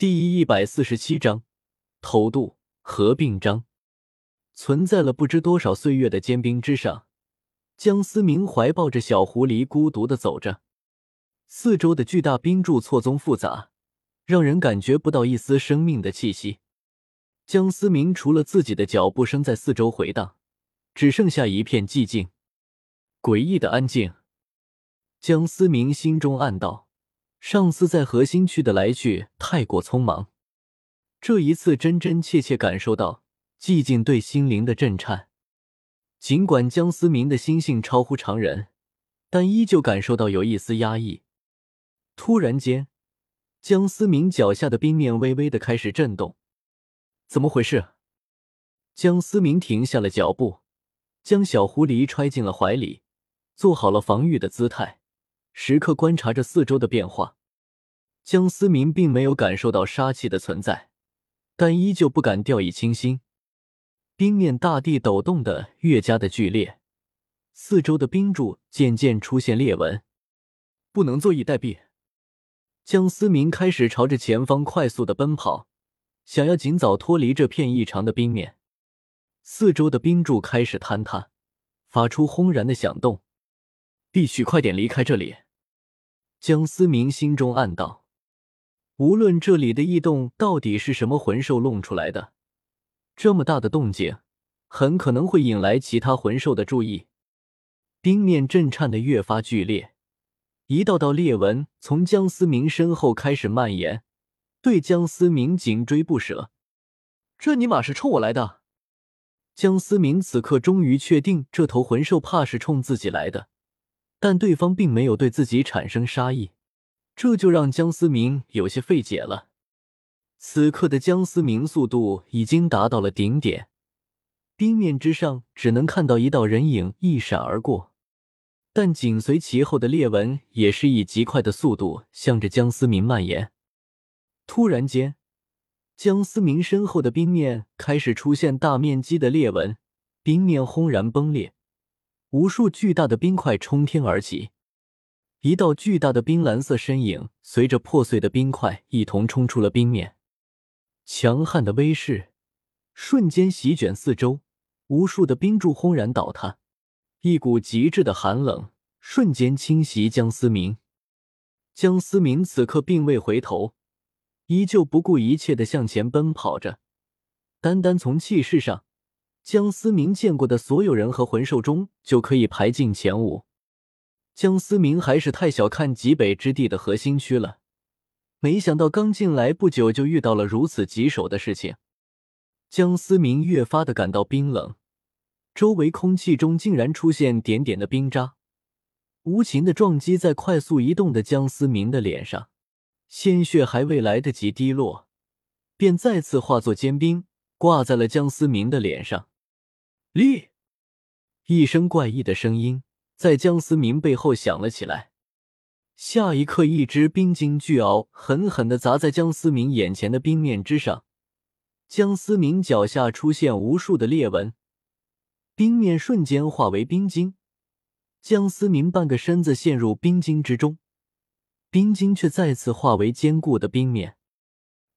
第一百四十七章偷渡合并章。存在了不知多少岁月的坚冰之上，江思明怀抱着小狐狸，孤独的走着。四周的巨大冰柱错综复杂，让人感觉不到一丝生命的气息。江思明除了自己的脚步声在四周回荡，只剩下一片寂静，诡异的安静。江思明心中暗道。上司在核心区的来去太过匆忙，这一次真真切切感受到寂静对心灵的震颤。尽管江思明的心性超乎常人，但依旧感受到有一丝压抑。突然间，江思明脚下的冰面微微的开始震动，怎么回事？江思明停下了脚步，将小狐狸揣进了怀里，做好了防御的姿态。时刻观察着四周的变化，江思明并没有感受到杀气的存在，但依旧不敢掉以轻心。冰面大地抖动的越加的剧烈，四周的冰柱渐渐出现裂纹，不能坐以待毙。江思明开始朝着前方快速的奔跑，想要尽早脱离这片异常的冰面。四周的冰柱开始坍塌，发出轰然的响动。必须快点离开这里，江思明心中暗道。无论这里的异动到底是什么魂兽弄出来的，这么大的动静，很可能会引来其他魂兽的注意。冰面震颤的越发剧烈，一道道裂纹从江思明身后开始蔓延，对江思明紧追不舍。这尼玛是冲我来的！江思明此刻终于确定，这头魂兽怕是冲自己来的。但对方并没有对自己产生杀意，这就让江思明有些费解了。此刻的江思明速度已经达到了顶点，冰面之上只能看到一道人影一闪而过，但紧随其后的裂纹也是以极快的速度向着江思明蔓延。突然间，江思明身后的冰面开始出现大面积的裂纹，冰面轰然崩裂。无数巨大的冰块冲天而起，一道巨大的冰蓝色身影随着破碎的冰块一同冲出了冰面。强悍的威势瞬间席卷四周，无数的冰柱轰然倒塌，一股极致的寒冷瞬间侵袭江思明。江思明此刻并未回头，依旧不顾一切的向前奔跑着。单单从气势上。江思明见过的所有人和魂兽中，就可以排进前五。江思明还是太小看极北之地的核心区了，没想到刚进来不久就遇到了如此棘手的事情。江思明越发的感到冰冷，周围空气中竟然出现点点的冰渣，无情的撞击在快速移动的江思明的脸上，鲜血还未来得及滴落，便再次化作坚冰挂在了江思明的脸上。厉！一声怪异的声音在江思明背后响了起来。下一刻，一只冰晶巨鳌狠狠的砸在江思明眼前的冰面之上，江思明脚下出现无数的裂纹，冰面瞬间化为冰晶，江思明半个身子陷入冰晶之中，冰晶却再次化为坚固的冰面。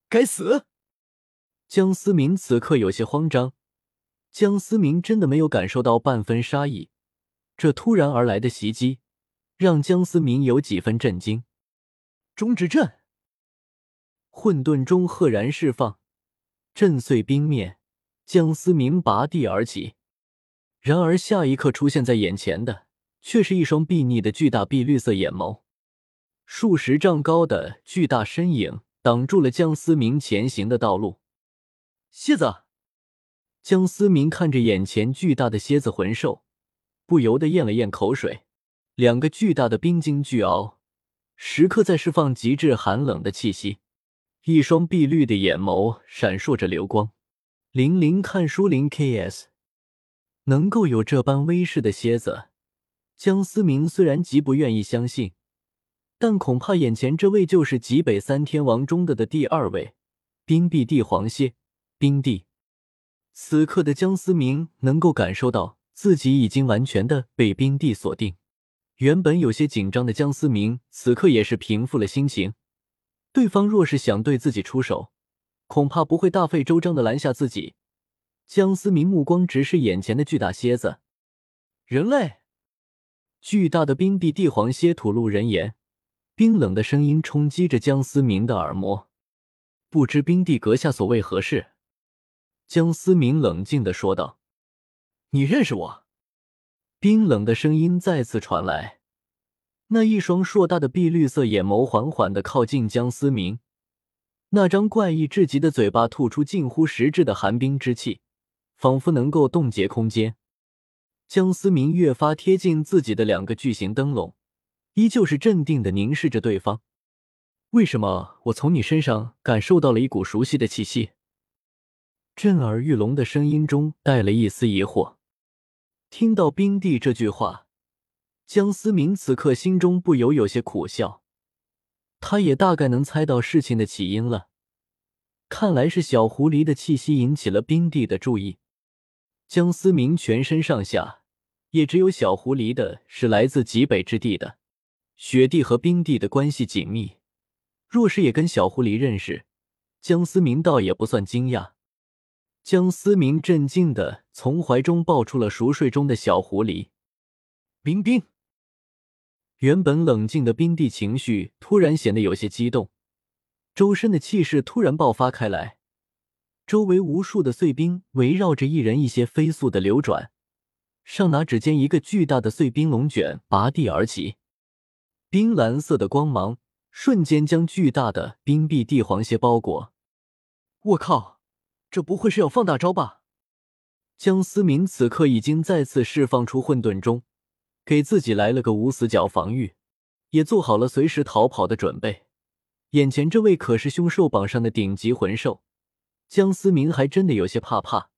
该死！江思明此刻有些慌张。江思明真的没有感受到半分杀意，这突然而来的袭击让江思明有几分震惊。中之阵，混沌中赫然释放，震碎冰面。江思明拔地而起，然而下一刻出现在眼前的却是一双睥睨的巨大碧绿色眼眸，数十丈高的巨大身影挡住了江思明前行的道路。蝎子。江思明看着眼前巨大的蝎子魂兽，不由得咽了咽口水。两个巨大的冰晶巨鳌，时刻在释放极致寒冷的气息，一双碧绿的眼眸闪烁着流光。零零看书零 KS，能够有这般威势的蝎子，江思明虽然极不愿意相信，但恐怕眼前这位就是极北三天王中的的第二位冰帝帝皇蝎，冰帝。此刻的江思明能够感受到自己已经完全的被冰帝锁定，原本有些紧张的江思明此刻也是平复了心情，对方若是想对自己出手，恐怕不会大费周章的拦下自己。江思明目光直视眼前的巨大蝎子，人类，巨大的冰帝帝皇蝎吐露人言，冰冷的声音冲击着江思明的耳膜。不知冰帝阁下所谓何事？江思明冷静的说道：“你认识我？”冰冷的声音再次传来。那一双硕大的碧绿色眼眸缓缓的靠近江思明，那张怪异至极的嘴巴吐出近乎实质的寒冰之气，仿佛能够冻结空间。江思明越发贴近自己的两个巨型灯笼，依旧是镇定的凝视着对方。为什么我从你身上感受到了一股熟悉的气息？震耳欲聋的声音中带了一丝疑惑。听到冰帝这句话。江思明此刻心中不由有些苦笑，他也大概能猜到事情的起因了。看来是小狐狸的气息引起了冰帝的注意。江思明全身上下也只有小狐狸的是来自极北之地的雪帝和冰帝的关系紧密，若是也跟小狐狸认识，江思明倒也不算惊讶。江思明震惊的从怀中抱出了熟睡中的小狐狸，冰冰。原本冷静的冰帝情绪突然显得有些激动，周身的气势突然爆发开来，周围无数的碎冰围绕着一人一些飞速的流转，上哪指间一个巨大的碎冰龙卷拔地而起，冰蓝色的光芒瞬间将巨大的冰壁帝皇蝎包裹。我靠，这不会是要放大招吧？江思明此刻已经再次释放出混沌钟。给自己来了个无死角防御，也做好了随时逃跑的准备。眼前这位可是凶兽榜上的顶级魂兽，江思明还真的有些怕怕。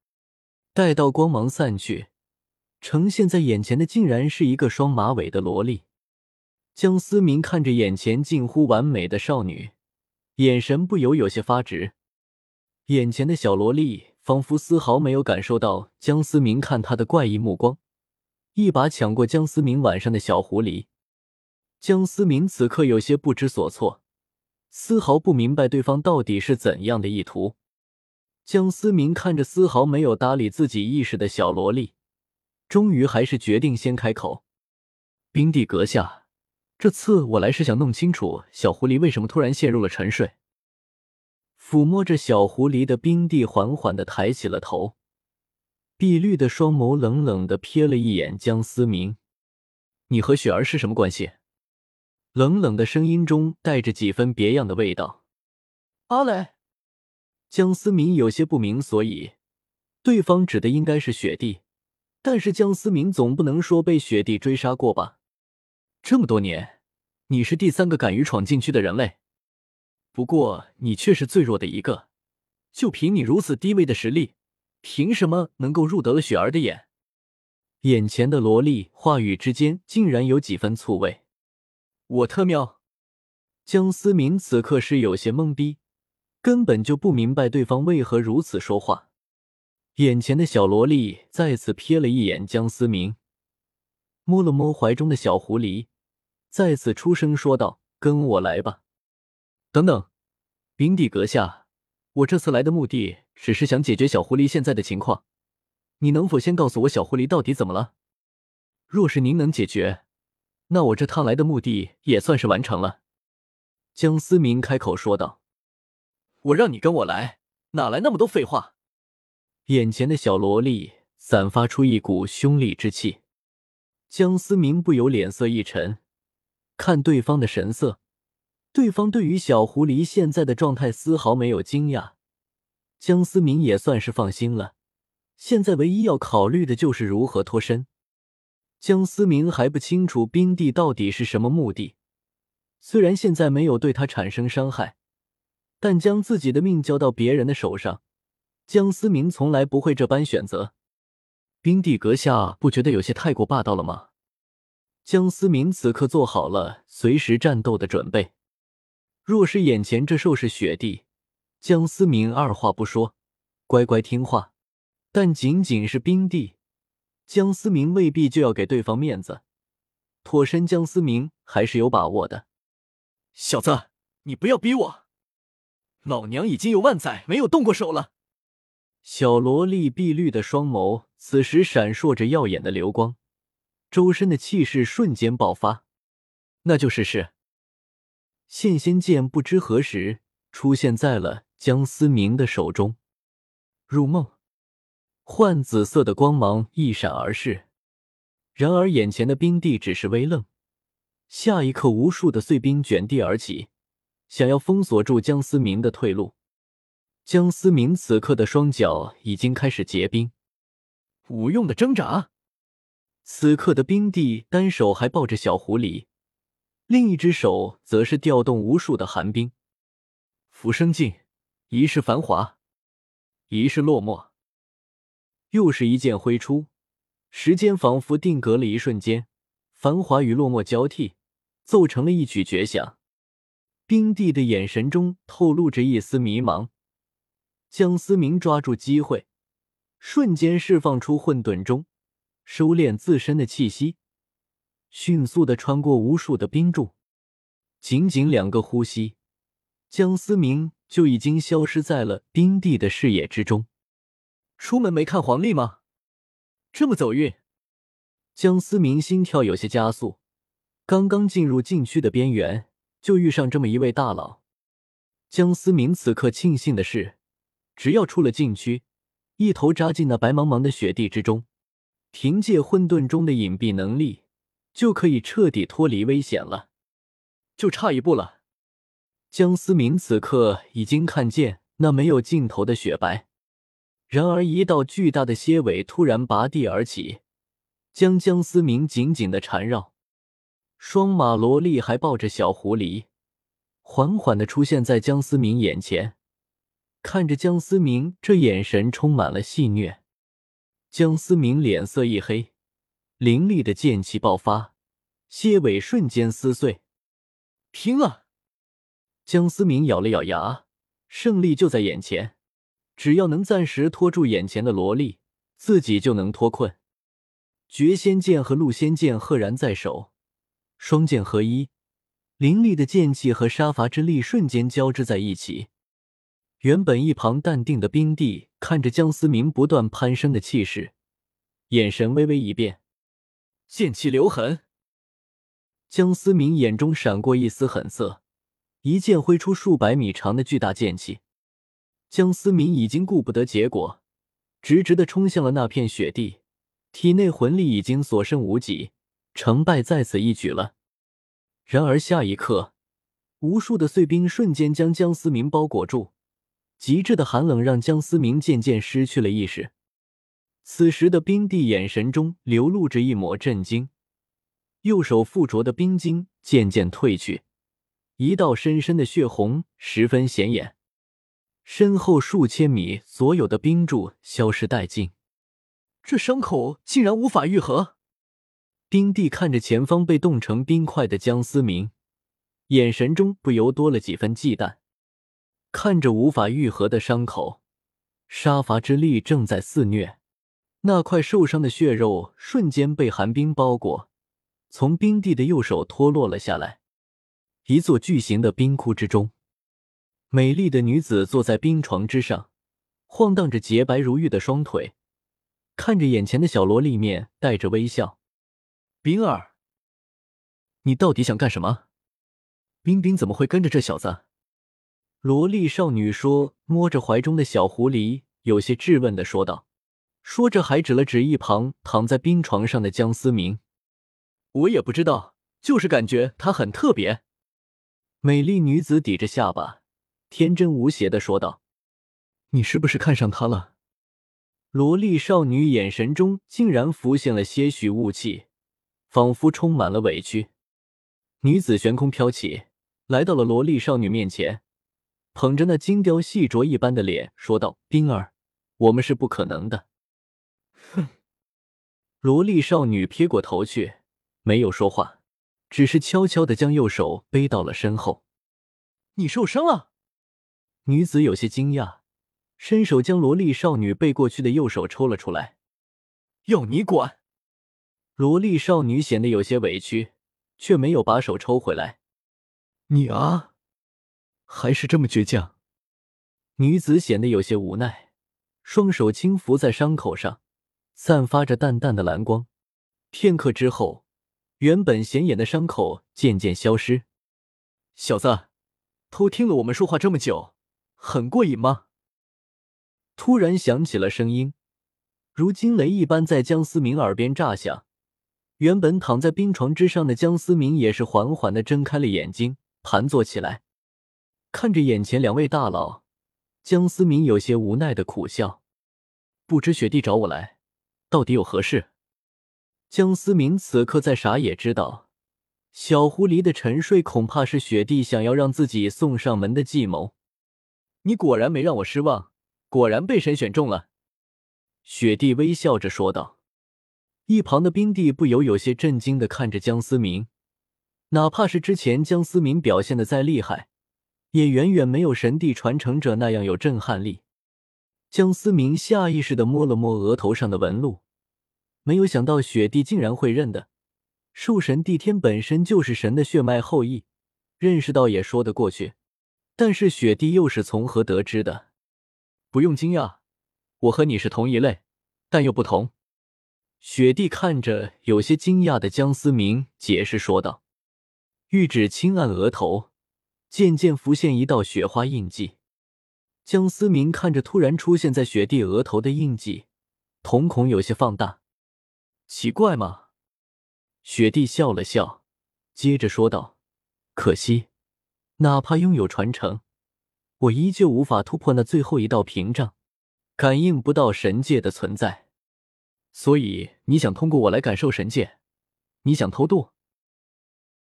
待到光芒散去，呈现在眼前的竟然是一个双马尾的萝莉。江思明看着眼前近乎完美的少女，眼神不由有些发直。眼前的小萝莉仿佛丝毫没有感受到江思明看她的怪异目光。一把抢过江思明晚上的小狐狸，江思明此刻有些不知所措，丝毫不明白对方到底是怎样的意图。江思明看着丝毫没有搭理自己意识的小萝莉，终于还是决定先开口：“冰帝阁下，这次我来是想弄清楚小狐狸为什么突然陷入了沉睡。”抚摸着小狐狸的冰帝缓缓的抬起了头。碧绿的双眸冷冷的瞥了一眼江思明：“你和雪儿是什么关系？”冷冷的声音中带着几分别样的味道。阿雷，江思明有些不明所以，对方指的应该是雪帝，但是江思明总不能说被雪帝追杀过吧？这么多年，你是第三个敢于闯禁区的人类，不过你却是最弱的一个，就凭你如此低微的实力。凭什么能够入得了雪儿的眼？眼前的萝莉话语之间竟然有几分醋味。我特喵！江思明此刻是有些懵逼，根本就不明白对方为何如此说话。眼前的小萝莉再次瞥了一眼江思明，摸了摸怀中的小狐狸，再次出声说道：“跟我来吧。”等等，冰帝阁下。我这次来的目的只是想解决小狐狸现在的情况，你能否先告诉我小狐狸到底怎么了？若是您能解决，那我这趟来的目的也算是完成了。”江思明开口说道。“我让你跟我来，哪来那么多废话？”眼前的小萝莉散发出一股凶厉之气，江思明不由脸色一沉，看对方的神色。对方对于小狐狸现在的状态丝毫没有惊讶，江思明也算是放心了。现在唯一要考虑的就是如何脱身。江思明还不清楚冰帝到底是什么目的，虽然现在没有对他产生伤害，但将自己的命交到别人的手上，江思明从来不会这般选择。冰帝阁下不觉得有些太过霸道了吗？江思明此刻做好了随时战斗的准备。若是眼前这兽是雪帝，江思明二话不说，乖乖听话；但仅仅是冰帝，江思明未必就要给对方面子。脱身，江思明还是有把握的。小子，你不要逼我！老娘已经有万载没有动过手了。小萝莉碧绿的双眸此时闪烁着耀眼的流光，周身的气势瞬间爆发。那就试试。线仙剑不知何时出现在了江思明的手中。入梦，幻紫色的光芒一闪而逝。然而眼前的冰帝只是微愣，下一刻，无数的碎冰卷地而起。想要封锁住江思明的退路，江思明此刻的双脚已经开始结冰，无用的挣扎。此刻的冰帝单手还抱着小狐狸，另一只手则是调动无数的寒冰。浮生镜，一世繁华，一世落寞。又是一剑挥出，时间仿佛定格了一瞬间，繁华与落寞交替，奏成了一曲绝响。冰帝的眼神中透露着一丝迷茫。江思明抓住机会，瞬间释放出混沌钟，收敛自身的气息，迅速的穿过无数的冰柱。仅仅两个呼吸，江思明就已经消失在了冰帝的视野之中。出门没看黄历吗？这么走运？江思明心跳有些加速，刚刚进入禁区的边缘。就遇上这么一位大佬，江思明此刻庆幸的是，只要出了禁区，一头扎进那白茫茫的雪地之中，凭借混沌中的隐蔽能力，就可以彻底脱离危险了。就差一步了。江思明此刻已经看见那没有尽头的雪白，然而一道巨大的蝎尾突然拔地而起，将江思明紧紧的缠绕。双马萝莉还抱着小狐狸，缓缓的出现在江思明眼前，看着江思明，这眼神充满了戏谑。江思明脸色一黑，凌厉的剑气爆发，蝎尾瞬间撕碎。拼了！江思明咬了咬牙，胜利就在眼前，只要能暂时拖住眼前的萝莉，自己就能脱困。绝仙剑和戮仙剑赫然在手。双剑合一，凌厉的剑气和杀伐之力瞬间交织在一起。原本一旁淡定的冰帝看着江思明不断攀升的气势，眼神微微一变，剑气留痕。江思明眼中闪过一丝狠色，一剑挥出数百米长的巨大剑气。江思明已经顾不得结果，直直的冲向了那片雪地，体内魂力已经所剩无几。成败在此一举了。然而下一刻，无数的碎冰瞬间将江思明包裹住，极致的寒冷让江思明渐渐失去了意识。此时的冰帝眼神中流露着一抹震惊，右手附着的冰晶渐渐褪去，一道深深的血红十分显眼，身后数千米所有的冰柱消失殆尽。这伤口竟然无法愈合。冰帝看着前方被冻成冰块的江思明，眼神中不由多了几分忌惮。看着无法愈合的伤口，杀伐之力正在肆虐。那块受伤的血肉瞬间被寒冰包裹，从冰帝的右手脱落了下来。一座巨型的冰窟之中，美丽的女子坐在冰床之上，晃荡着洁白如玉的双腿，看着眼前的小萝莉，面带着微笑。冰儿，你到底想干什么？冰冰怎么会跟着这小子？萝莉少女说，摸着怀中的小狐狸，有些质问的说道。说着还指了指一旁躺在冰床上的江思明。我也不知道，就是感觉他很特别。美丽女子抵着下巴，天真无邪的说道：“你是不是看上他了？”萝莉少女眼神中竟然浮现了些许雾气。仿佛充满了委屈，女子悬空飘起，来到了萝莉少女面前，捧着那精雕细琢一般的脸，说道：“冰儿，我们是不可能的。”哼！萝莉少女撇过头去，没有说话，只是悄悄的将右手背到了身后。你受伤了？女子有些惊讶，伸手将萝莉少女背过去的右手抽了出来。要你管！萝莉少女显得有些委屈，却没有把手抽回来。你啊，还是这么倔强。女子显得有些无奈，双手轻抚在伤口上，散发着淡淡的蓝光。片刻之后，原本显眼的伤口渐渐消失。小子，偷听了我们说话这么久，很过瘾吗？突然响起了声音，如惊雷一般在江思明耳边炸响。原本躺在冰床之上的江思明也是缓缓的睁开了眼睛，盘坐起来，看着眼前两位大佬，江思明有些无奈的苦笑。不知雪弟找我来，到底有何事？江思明此刻再傻也知道，小狐狸的沉睡恐怕是雪帝想要让自己送上门的计谋。你果然没让我失望。果然被神选中了，雪帝微笑着说道。一旁的冰帝不由有些震惊的看着江思明，哪怕是之前江思明表现的再厉害，也远远没有神帝传承者那样有震撼力。江思明下意识的摸了摸额头上的纹路，没有想到雪帝竟然会认得，兽神帝天本身就是神的血脉后裔，认识到也说得过去。但是雪帝又是从何得知的？不用惊讶，我和你是同一类，但又不同。雪帝看着有些惊讶的江思明，解释说道：“玉指轻按额头，渐渐浮现一道雪花印记。”江思明看着突然出现在雪帝额头的印记，瞳孔有些放大。奇怪吗？雪帝笑了笑，接着说道：“可惜，哪怕拥有传承。”我依旧无法突破那最后一道屏障，感应不到神界的存在。所以你想通过我来感受神界？你想偷渡？